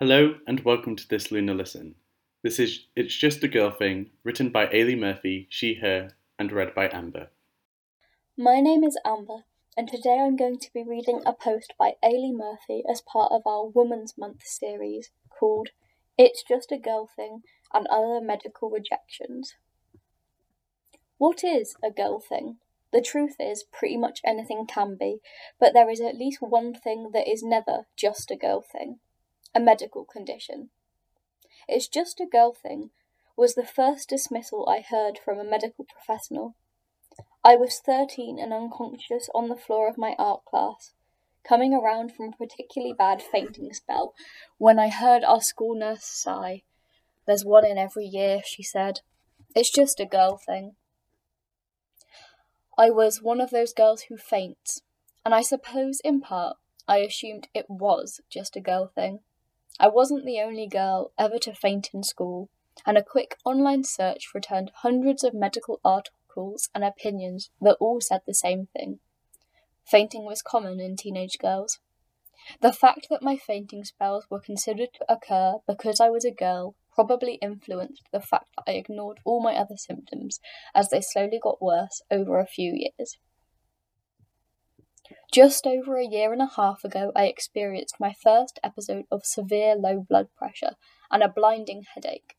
Hello and welcome to this Luna Listen. This is It's Just a Girl Thing, written by Eilidh Murphy, she, her, and read by Amber. My name is Amber, and today I'm going to be reading a post by Eilidh Murphy as part of our Women's Month series called It's Just a Girl Thing and Other Medical Rejections. What is a girl thing? The truth is, pretty much anything can be, but there is at least one thing that is never just a girl thing a medical condition. It's just a girl thing was the first dismissal I heard from a medical professional. I was 13 and unconscious on the floor of my art class, coming around from a particularly bad fainting spell, when I heard our school nurse sigh. There's one in every year, she said. It's just a girl thing. I was one of those girls who faints, and I suppose in part I assumed it was just a girl thing. I wasn't the only girl ever to faint in school, and a quick online search returned hundreds of medical articles and opinions that all said the same thing. Fainting was common in teenage girls. The fact that my fainting spells were considered to occur because I was a girl probably influenced the fact that I ignored all my other symptoms as they slowly got worse over a few years. Just over a year and a half ago, I experienced my first episode of severe low blood pressure and a blinding headache.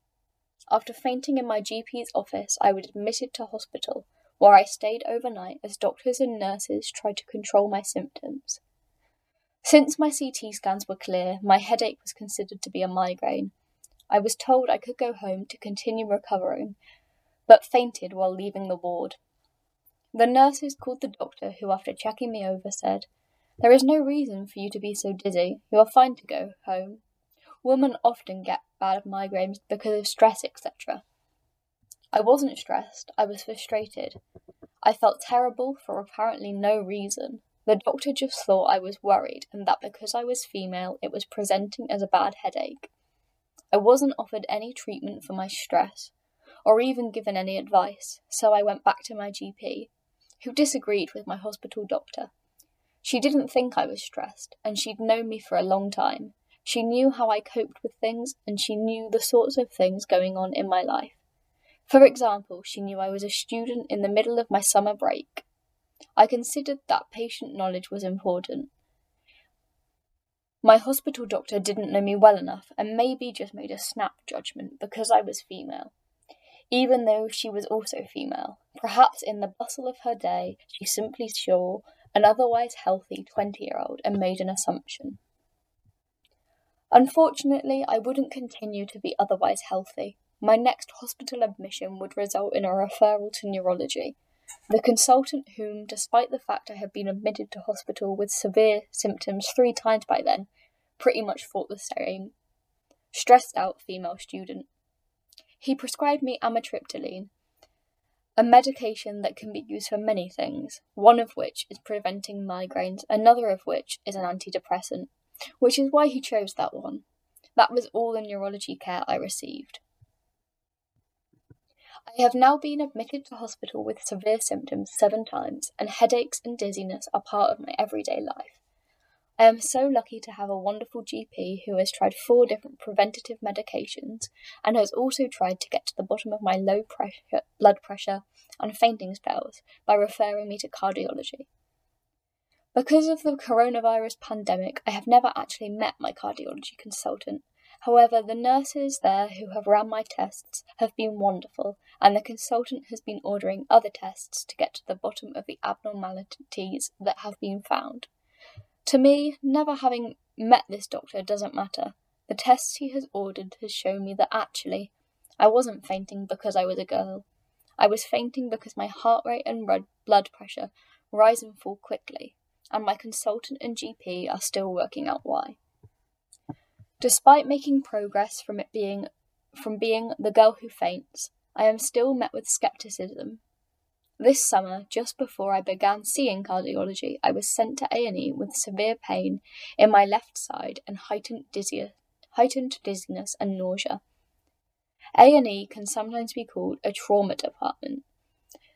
After fainting in my GP's office, I was admitted to hospital, where I stayed overnight as doctors and nurses tried to control my symptoms. Since my CT scans were clear, my headache was considered to be a migraine. I was told I could go home to continue recovering, but fainted while leaving the ward. The nurses called the doctor, who, after checking me over, said, There is no reason for you to be so dizzy. You are fine to go home. Women often get bad migraines because of stress, etc. I wasn't stressed, I was frustrated. I felt terrible for apparently no reason. The doctor just thought I was worried and that because I was female, it was presenting as a bad headache. I wasn't offered any treatment for my stress, or even given any advice, so I went back to my GP, who disagreed with my hospital doctor. She didn't think I was stressed, and she'd known me for a long time. She knew how I coped with things, and she knew the sorts of things going on in my life. For example, she knew I was a student in the middle of my summer break. I considered that patient knowledge was important. My hospital doctor didn't know me well enough and maybe just made a snap judgment because I was female even though she was also female. Perhaps in the bustle of her day, she simply saw an otherwise healthy 20 year old and made an assumption. Unfortunately, I wouldn't continue to be otherwise healthy. My next hospital admission would result in a referral to neurology. The consultant, whom, despite the fact I had been admitted to hospital with severe symptoms three times by then, pretty much thought the same. Stressed out female student. He prescribed me amitriptyline, a medication that can be used for many things, one of which is preventing migraines, another of which is an antidepressant, which is why he chose that one. That was all the neurology care I received. I have now been admitted to hospital with severe symptoms seven times, and headaches and dizziness are part of my everyday life. I am so lucky to have a wonderful GP who has tried four different preventative medications and has also tried to get to the bottom of my low pressure, blood pressure and fainting spells by referring me to cardiology. Because of the coronavirus pandemic, I have never actually met my cardiology consultant. However, the nurses there who have ran my tests have been wonderful, and the consultant has been ordering other tests to get to the bottom of the abnormalities that have been found. To me, never having met this doctor doesn't matter. The tests he has ordered has shown me that actually, I wasn't fainting because I was a girl. I was fainting because my heart rate and blood pressure rise and fall quickly, and my consultant and GP are still working out why. Despite making progress from it being from being the girl who faints, I am still met with skepticism this summer, just before I began seeing cardiology, I was sent to A&E with severe pain in my left side and heightened, dizzy- heightened dizziness and nausea. A&E can sometimes be called a trauma department,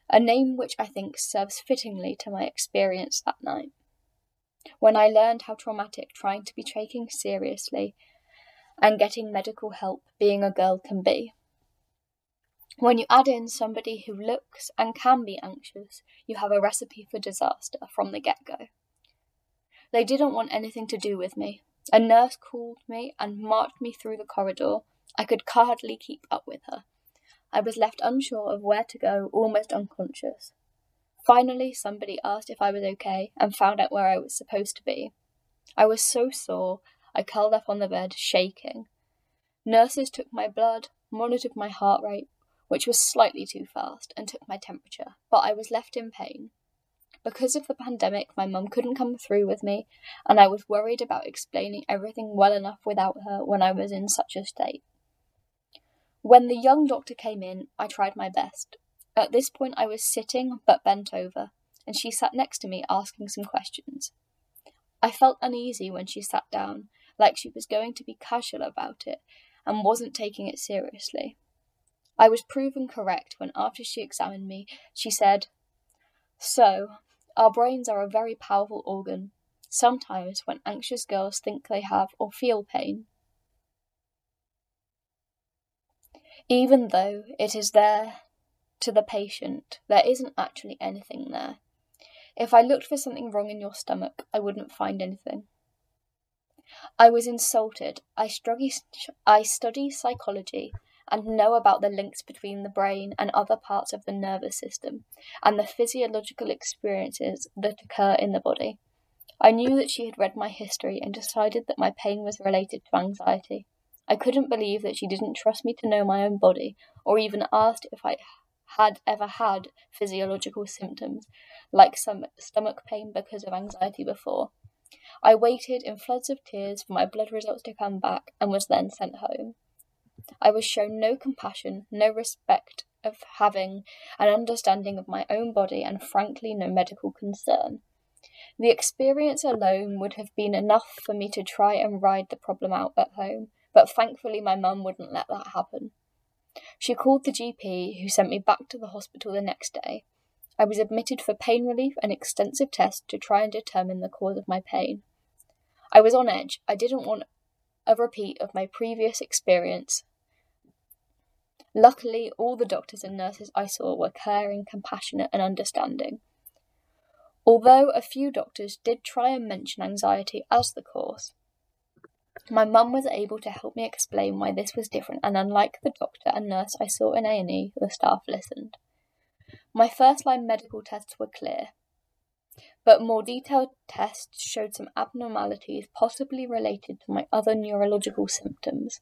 a name which I think serves fittingly to my experience that night. When I learned how traumatic trying to be taken seriously and getting medical help being a girl can be. When you add in somebody who looks and can be anxious, you have a recipe for disaster from the get go. They didn't want anything to do with me. A nurse called me and marched me through the corridor. I could hardly keep up with her. I was left unsure of where to go, almost unconscious. Finally, somebody asked if I was okay and found out where I was supposed to be. I was so sore, I curled up on the bed, shaking. Nurses took my blood, monitored my heart rate, which was slightly too fast, and took my temperature, but I was left in pain. Because of the pandemic, my mum couldn't come through with me, and I was worried about explaining everything well enough without her when I was in such a state. When the young doctor came in, I tried my best. At this point, I was sitting but bent over, and she sat next to me asking some questions. I felt uneasy when she sat down, like she was going to be casual about it and wasn't taking it seriously. I was proven correct when, after she examined me, she said, So, our brains are a very powerful organ. Sometimes, when anxious girls think they have or feel pain, even though it is there to the patient, there isn't actually anything there. If I looked for something wrong in your stomach, I wouldn't find anything. I was insulted. I, study, I study psychology and know about the links between the brain and other parts of the nervous system and the physiological experiences that occur in the body. I knew that she had read my history and decided that my pain was related to anxiety. I couldn't believe that she didn't trust me to know my own body or even asked if I had ever had physiological symptoms like some stomach pain because of anxiety before. I waited in floods of tears for my blood results to come back and was then sent home. I was shown no compassion, no respect of having an understanding of my own body, and frankly, no medical concern. The experience alone would have been enough for me to try and ride the problem out at home, but thankfully my mum wouldn't let that happen. She called the GP, who sent me back to the hospital the next day. I was admitted for pain relief and extensive tests to try and determine the cause of my pain. I was on edge. I didn't want a repeat of my previous experience, Luckily, all the doctors and nurses I saw were caring, compassionate, and understanding. Although a few doctors did try and mention anxiety as the cause, my mum was able to help me explain why this was different, and unlike the doctor and nurse I saw in A&E, the staff listened. My first line medical tests were clear, but more detailed tests showed some abnormalities possibly related to my other neurological symptoms.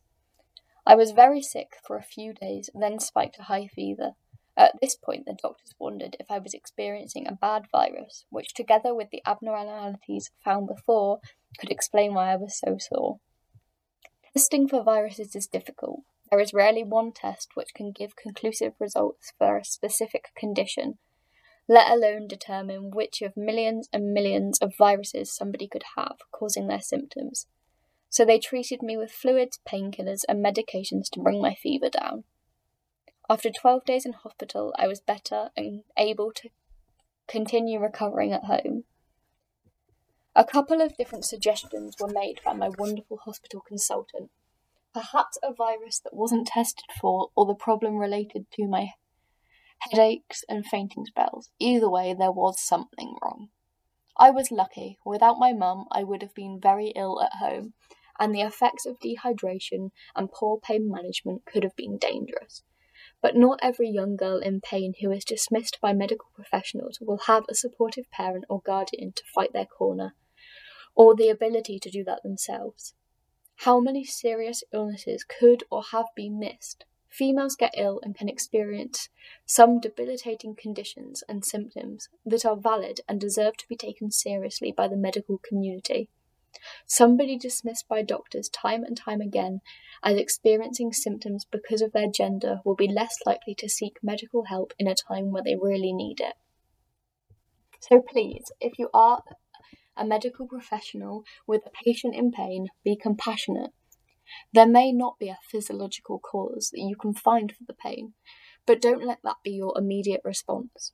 I was very sick for a few days, then spiked a high fever. At this point, the doctors wondered if I was experiencing a bad virus, which, together with the abnormalities found before, could explain why I was so sore. Testing for viruses is difficult. There is rarely one test which can give conclusive results for a specific condition, let alone determine which of millions and millions of viruses somebody could have causing their symptoms so they treated me with fluids, painkillers, and medications to bring my fever down. After 12 days in hospital, I was better and able to continue recovering at home. A couple of different suggestions were made by my wonderful hospital consultant. Perhaps a virus that wasn't tested for, or the problem related to my headaches and fainting spells. Either way, there was something wrong. I was lucky. Without my mum, I would have been very ill at home, and the effects of dehydration and poor pain management could have been dangerous. But not every young girl in pain who is dismissed by medical professionals will have a supportive parent or guardian to fight their corner, or the ability to do that themselves. How many serious illnesses could or have been missed? Females get ill and can experience some debilitating conditions and symptoms that are valid and deserve to be taken seriously by the medical community. Somebody dismissed by doctors time and time again as experiencing symptoms because of their gender will be less likely to seek medical help in a time where they really need it. So please, if you are a medical professional with a patient in pain, be compassionate. There may not be a physiological cause that you can find for the pain, but don't let that be your immediate response.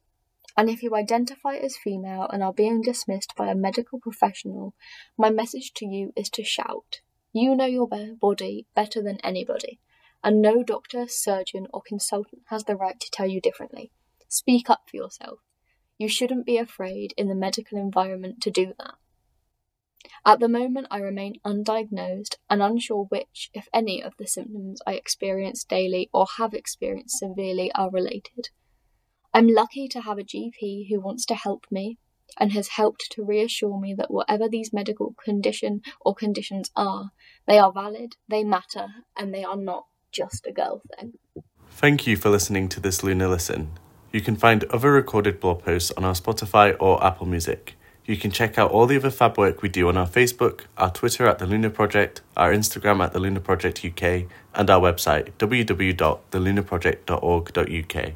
And if you identify as female and are being dismissed by a medical professional, my message to you is to shout. You know your body better than anybody, and no doctor, surgeon, or consultant has the right to tell you differently. Speak up for yourself. You shouldn't be afraid in the medical environment to do that. At the moment, I remain undiagnosed and unsure which, if any, of the symptoms I experience daily or have experienced severely are related. I'm lucky to have a GP who wants to help me and has helped to reassure me that whatever these medical condition or conditions are, they are valid, they matter, and they are not just a girl thing. Thank you for listening to this Luna Listen. You can find other recorded blog posts on our Spotify or Apple Music. You can check out all the other fab work we do on our Facebook, our Twitter at The Luna Project, our Instagram at The Luna Project UK, and our website www.thelunaproject.org.uk.